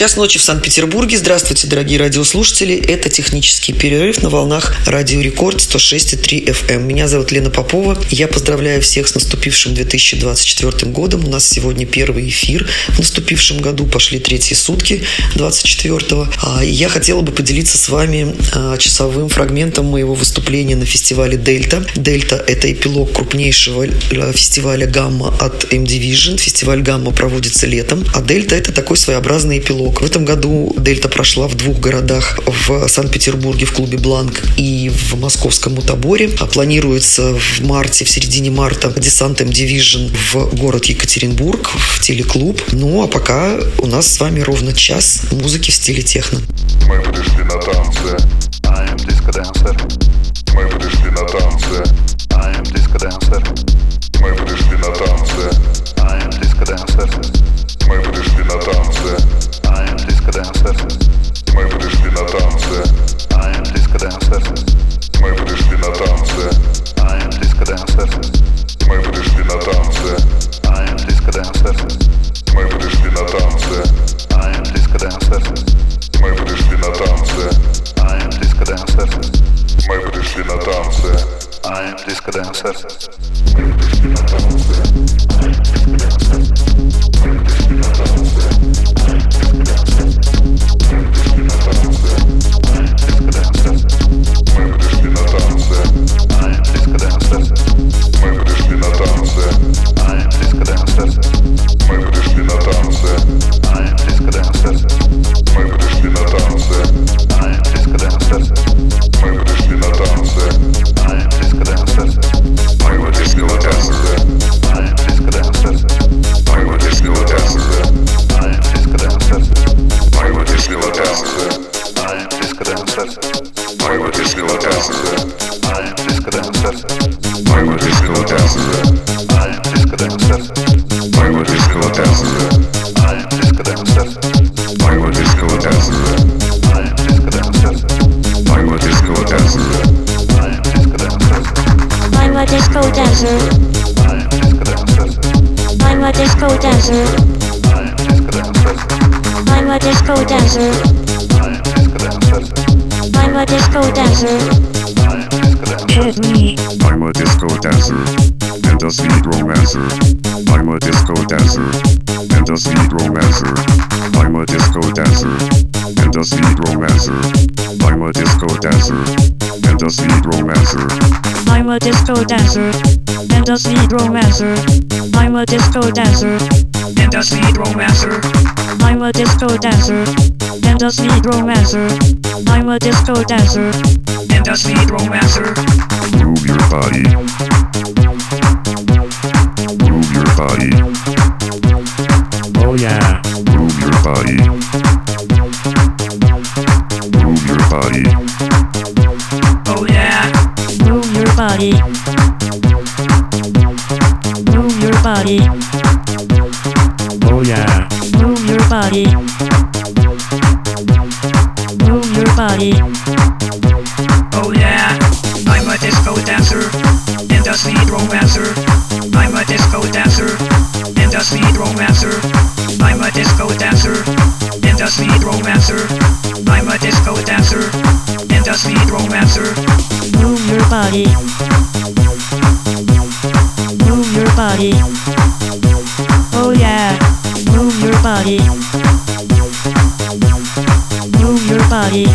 Час ночи в Санкт-Петербурге. Здравствуйте, дорогие радиослушатели. Это технический перерыв на волнах Радио Рекорд 106,3 FM. Эм. Меня зовут Лена Попова. Я поздравляю всех с наступившим 2024 годом. У нас сегодня первый эфир в наступившем году. Пошли третьи сутки 24-го. А, я хотела бы поделиться с вами а, часовым фрагментом моего выступления на фестивале Дельта. Дельта – это эпилог крупнейшего э, фестиваля Гамма от M-Division. Фестиваль Гамма проводится летом, а Дельта – это такой своеобразный эпилог диалог. В этом году Дельта прошла в двух городах, в Санкт-Петербурге в клубе Бланк и в московском Мутаборе. А планируется в марте, в середине марта десантом Division в город Екатеринбург, в телеклуб. Ну, а пока у нас с вами ровно час музыки в стиле техно. Мы пришли на танцы. I am disco dancer. Мы пришли на танцы. I am disco dancer. Мы пришли на танцы. I am disco dancer. Мы пришли на танцы. I am disco dancer. Мы пришли на танцы. I am disco dancer. Мы пришли на танцы. I am disco dancer. Мы пришли на танцы. I am disco dancer. Мы пришли на танцы. I am disco dancer. Мы пришли на танцы. I am disco dancer. Мы пришли на танцы. I am disco dancer. Мы пришли на танцы. dancer. I'm a disco dancer. And a speed romancer. I'm a disco dancer. And a speed romancer. I'm a disco dancer. And a speed romancer. Oh yeah, I'm a disco dancer and a speed romancer. I'm a disco dancer and a speed romancer. I'm a disco dancer and a speed romancer. I'm a disco dancer and a speed romancer. Move your body. Move your body. Oh yeah, move your body. Move your body.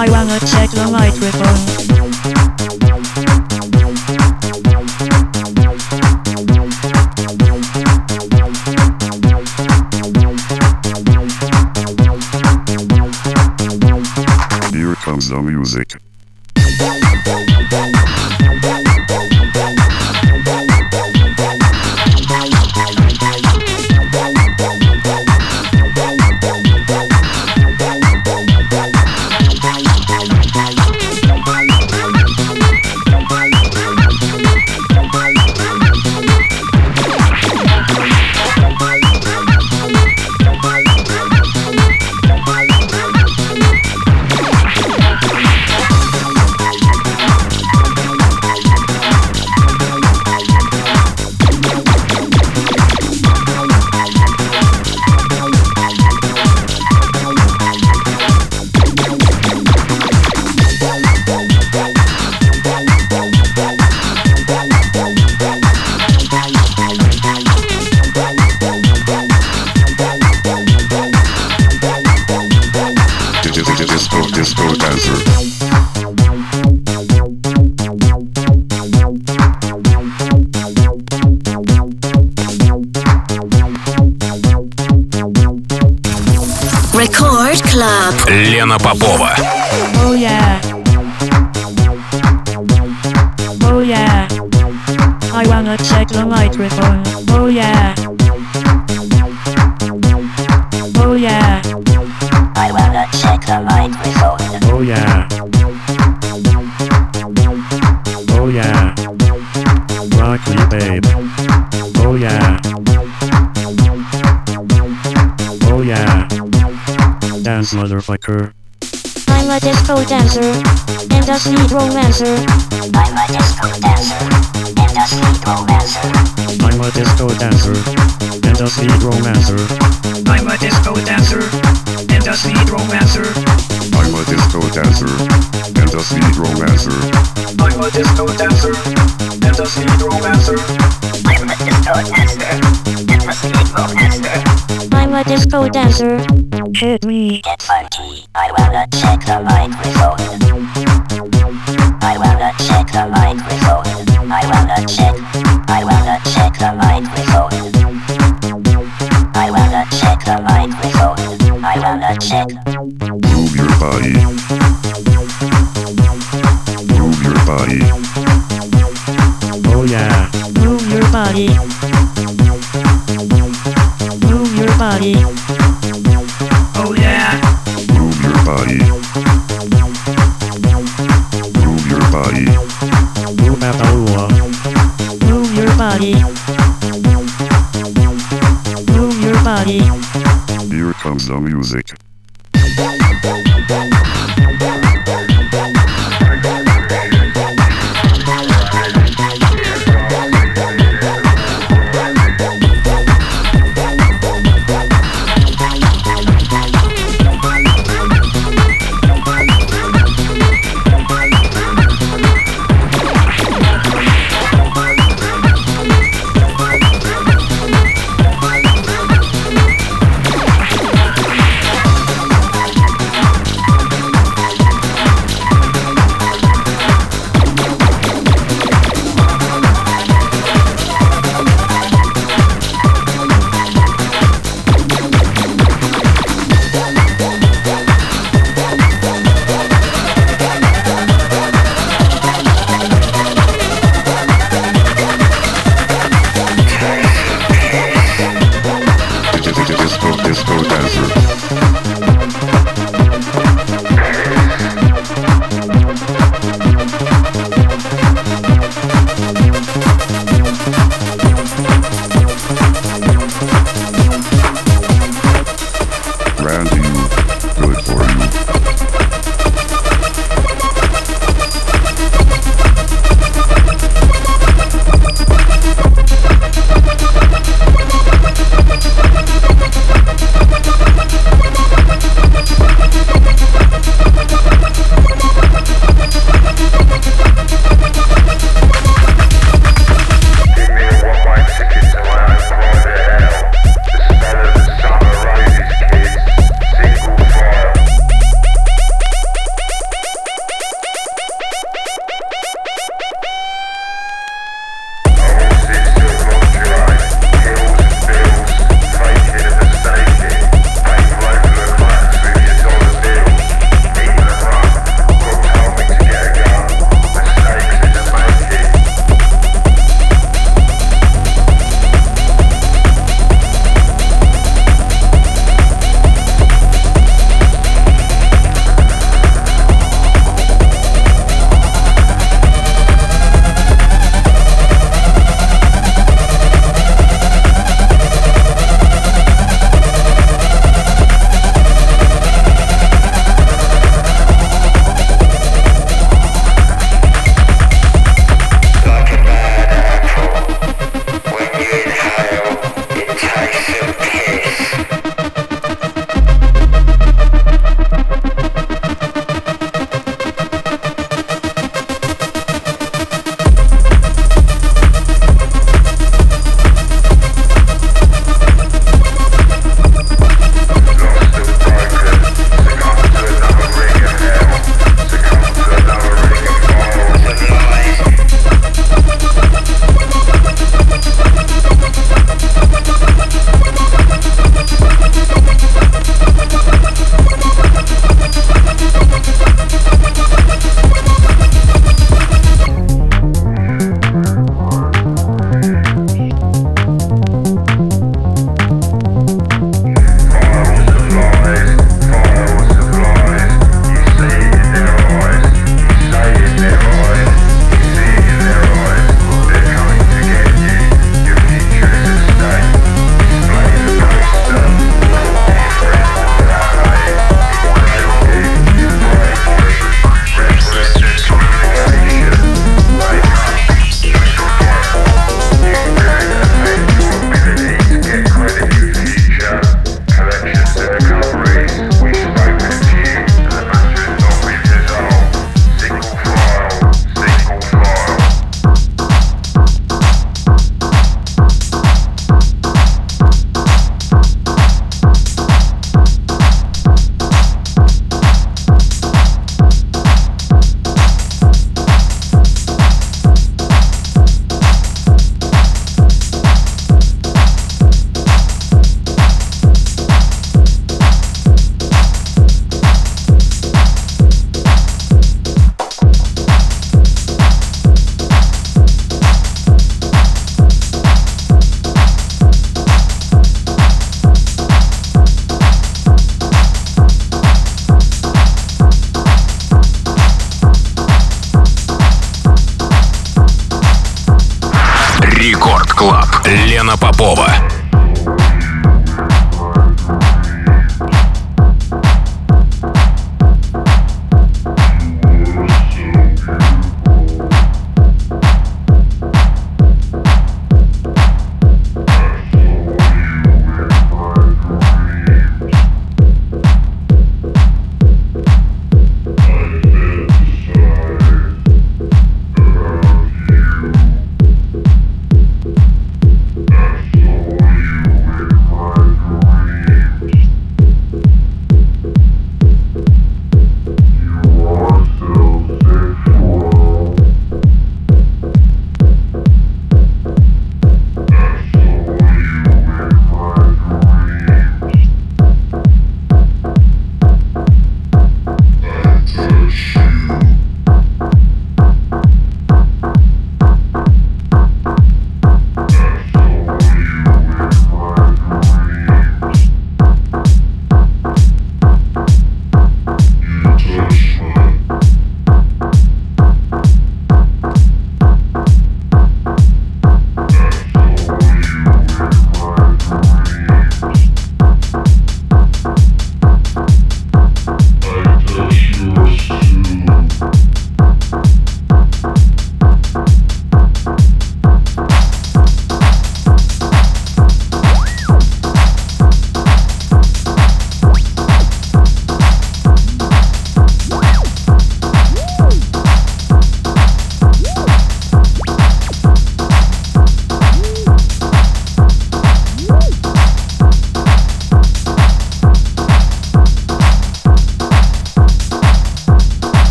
I wanna check the microphone. Club. Лена Попова. Oh yeah. Oh yeah. I wanna check the microphone. Oh yeah. Bless you, romancer.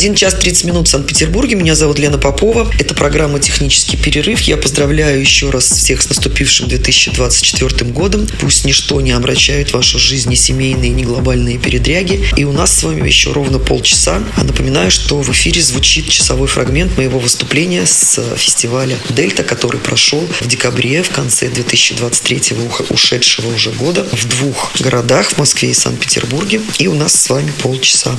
1 час 30 минут в Санкт-Петербурге. Меня зовут Лена Попова. Это программа «Технический перерыв». Я поздравляю еще раз всех с наступившим 2024 годом. Пусть ничто не обращает вашу жизнь ни семейные, ни глобальные передряги. И у нас с вами еще ровно полчаса. А напоминаю, что в эфире звучит часовой фрагмент моего выступления с фестиваля «Дельта», который прошел в декабре, в конце 2023 ушедшего уже года в двух городах, в Москве и Санкт-Петербурге. И у нас с вами полчаса.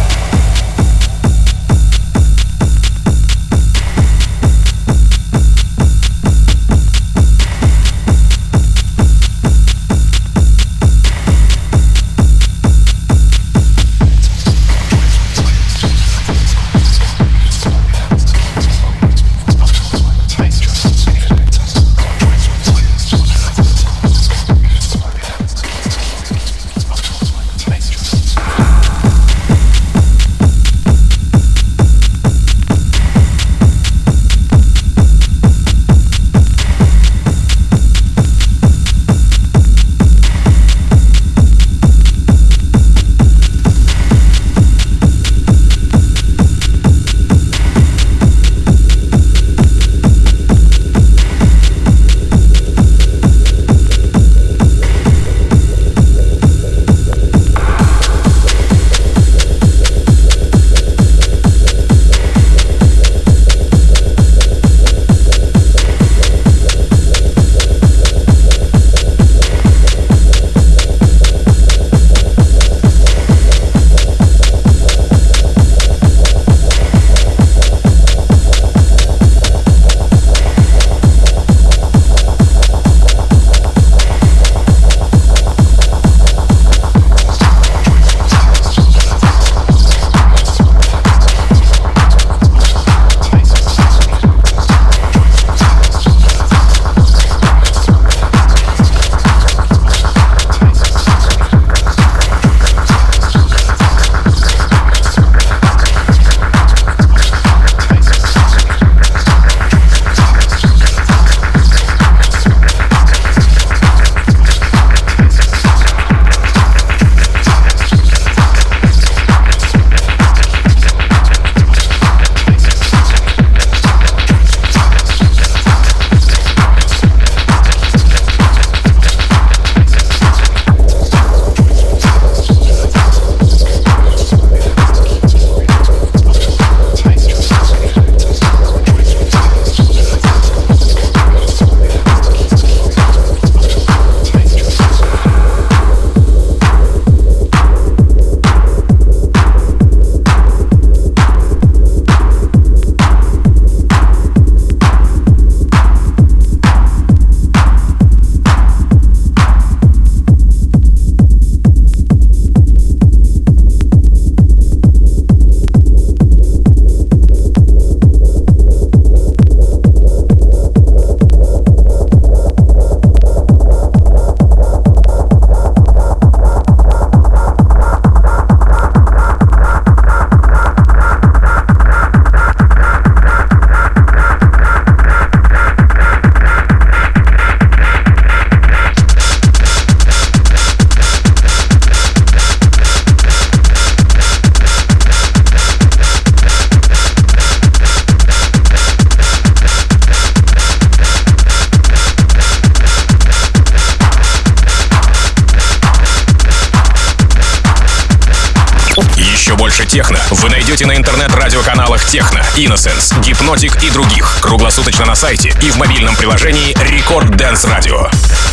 Гипнотик и других. Круглосуточно на сайте и в мобильном приложении Рекорд Dance Radio.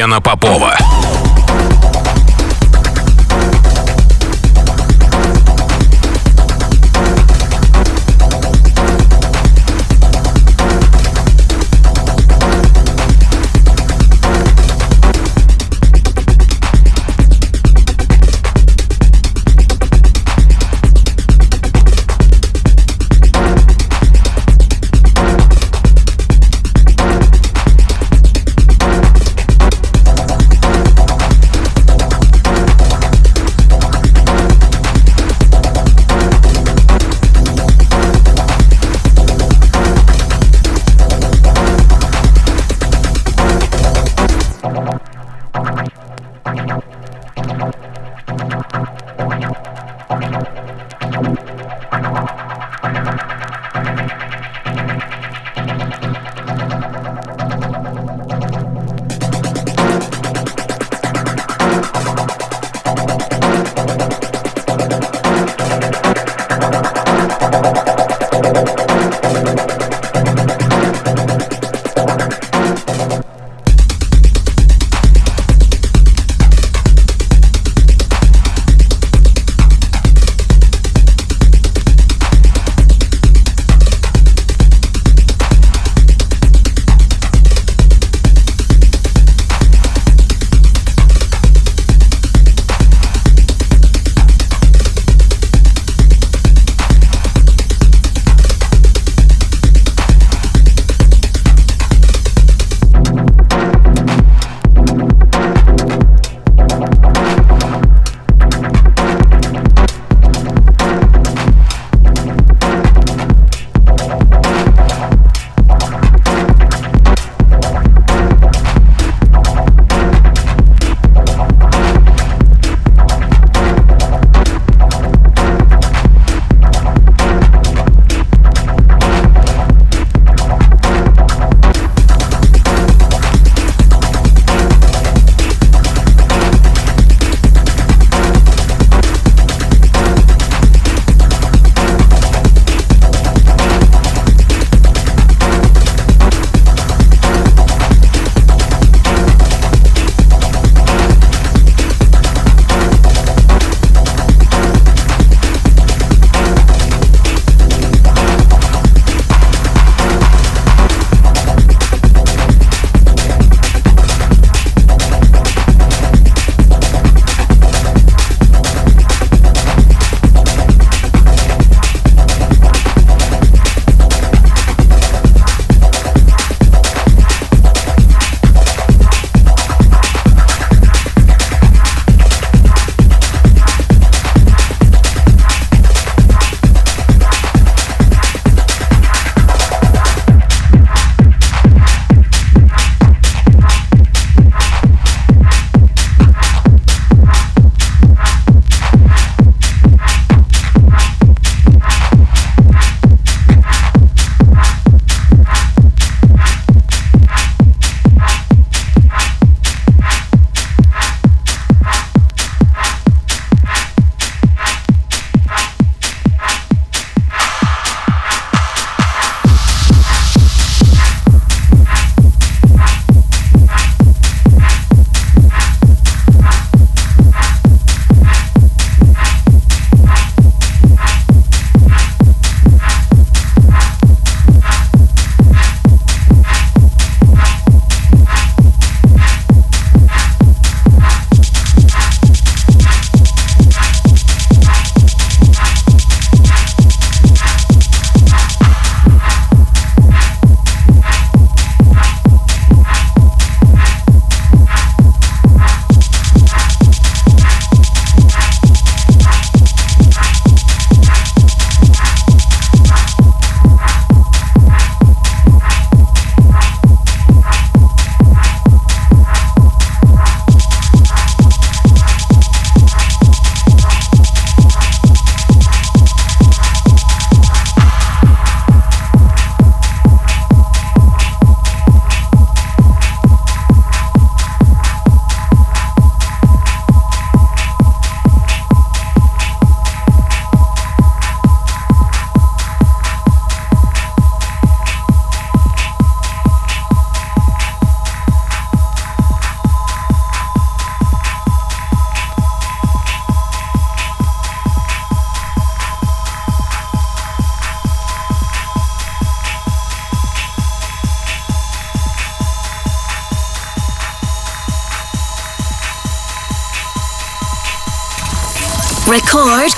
Club. Лена Попова.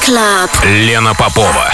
Club. Лена Попова.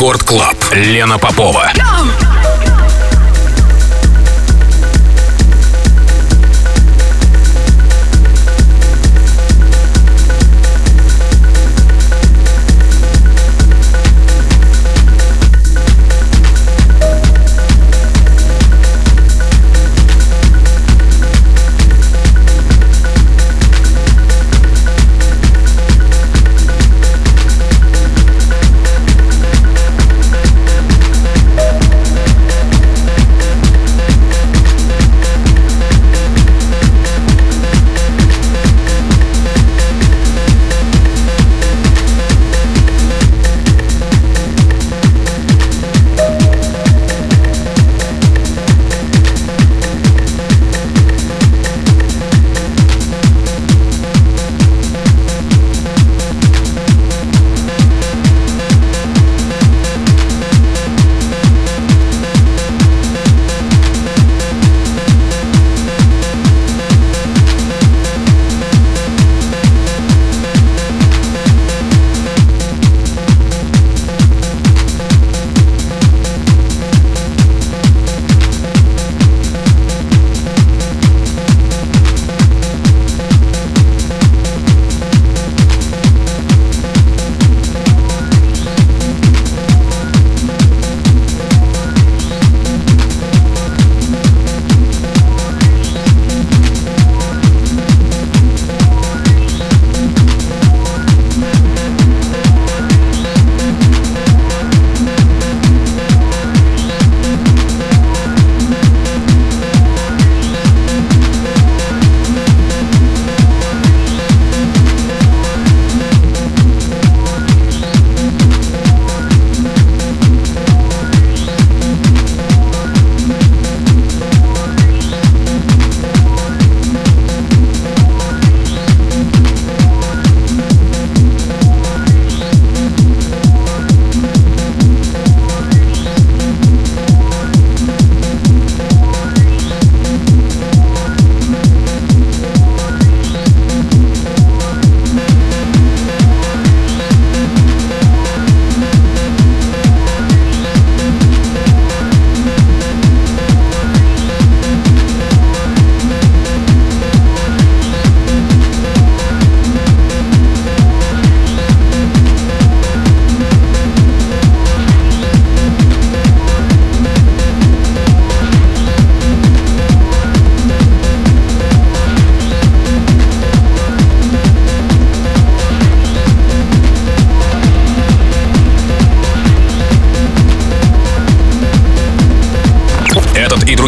Рекорд Клаб. Лена Попова.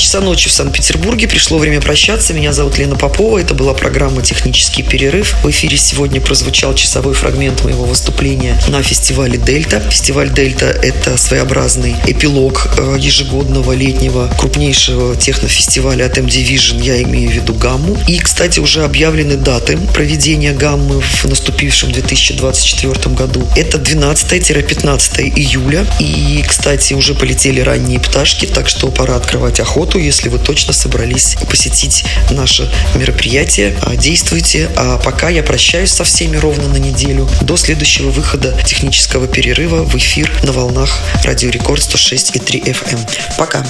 much часа ночи в Санкт-Петербурге. Пришло время прощаться. Меня зовут Лена Попова. Это была программа «Технический перерыв». В эфире сегодня прозвучал часовой фрагмент моего выступления на фестивале «Дельта». Фестиваль «Дельта» — это своеобразный эпилог э, ежегодного летнего крупнейшего технофестиваля от M-Division. Я имею в виду «Гамму». И, кстати, уже объявлены даты проведения «Гаммы» в наступившем 2024 году. Это 12-15 июля. И, кстати, уже полетели ранние пташки, так что пора открывать охоту, если вы точно собрались посетить наше мероприятие. А, действуйте. А пока я прощаюсь со всеми ровно на неделю. До следующего выхода технического перерыва в эфир на волнах Радио Рекорд 106,3 FM. Пока.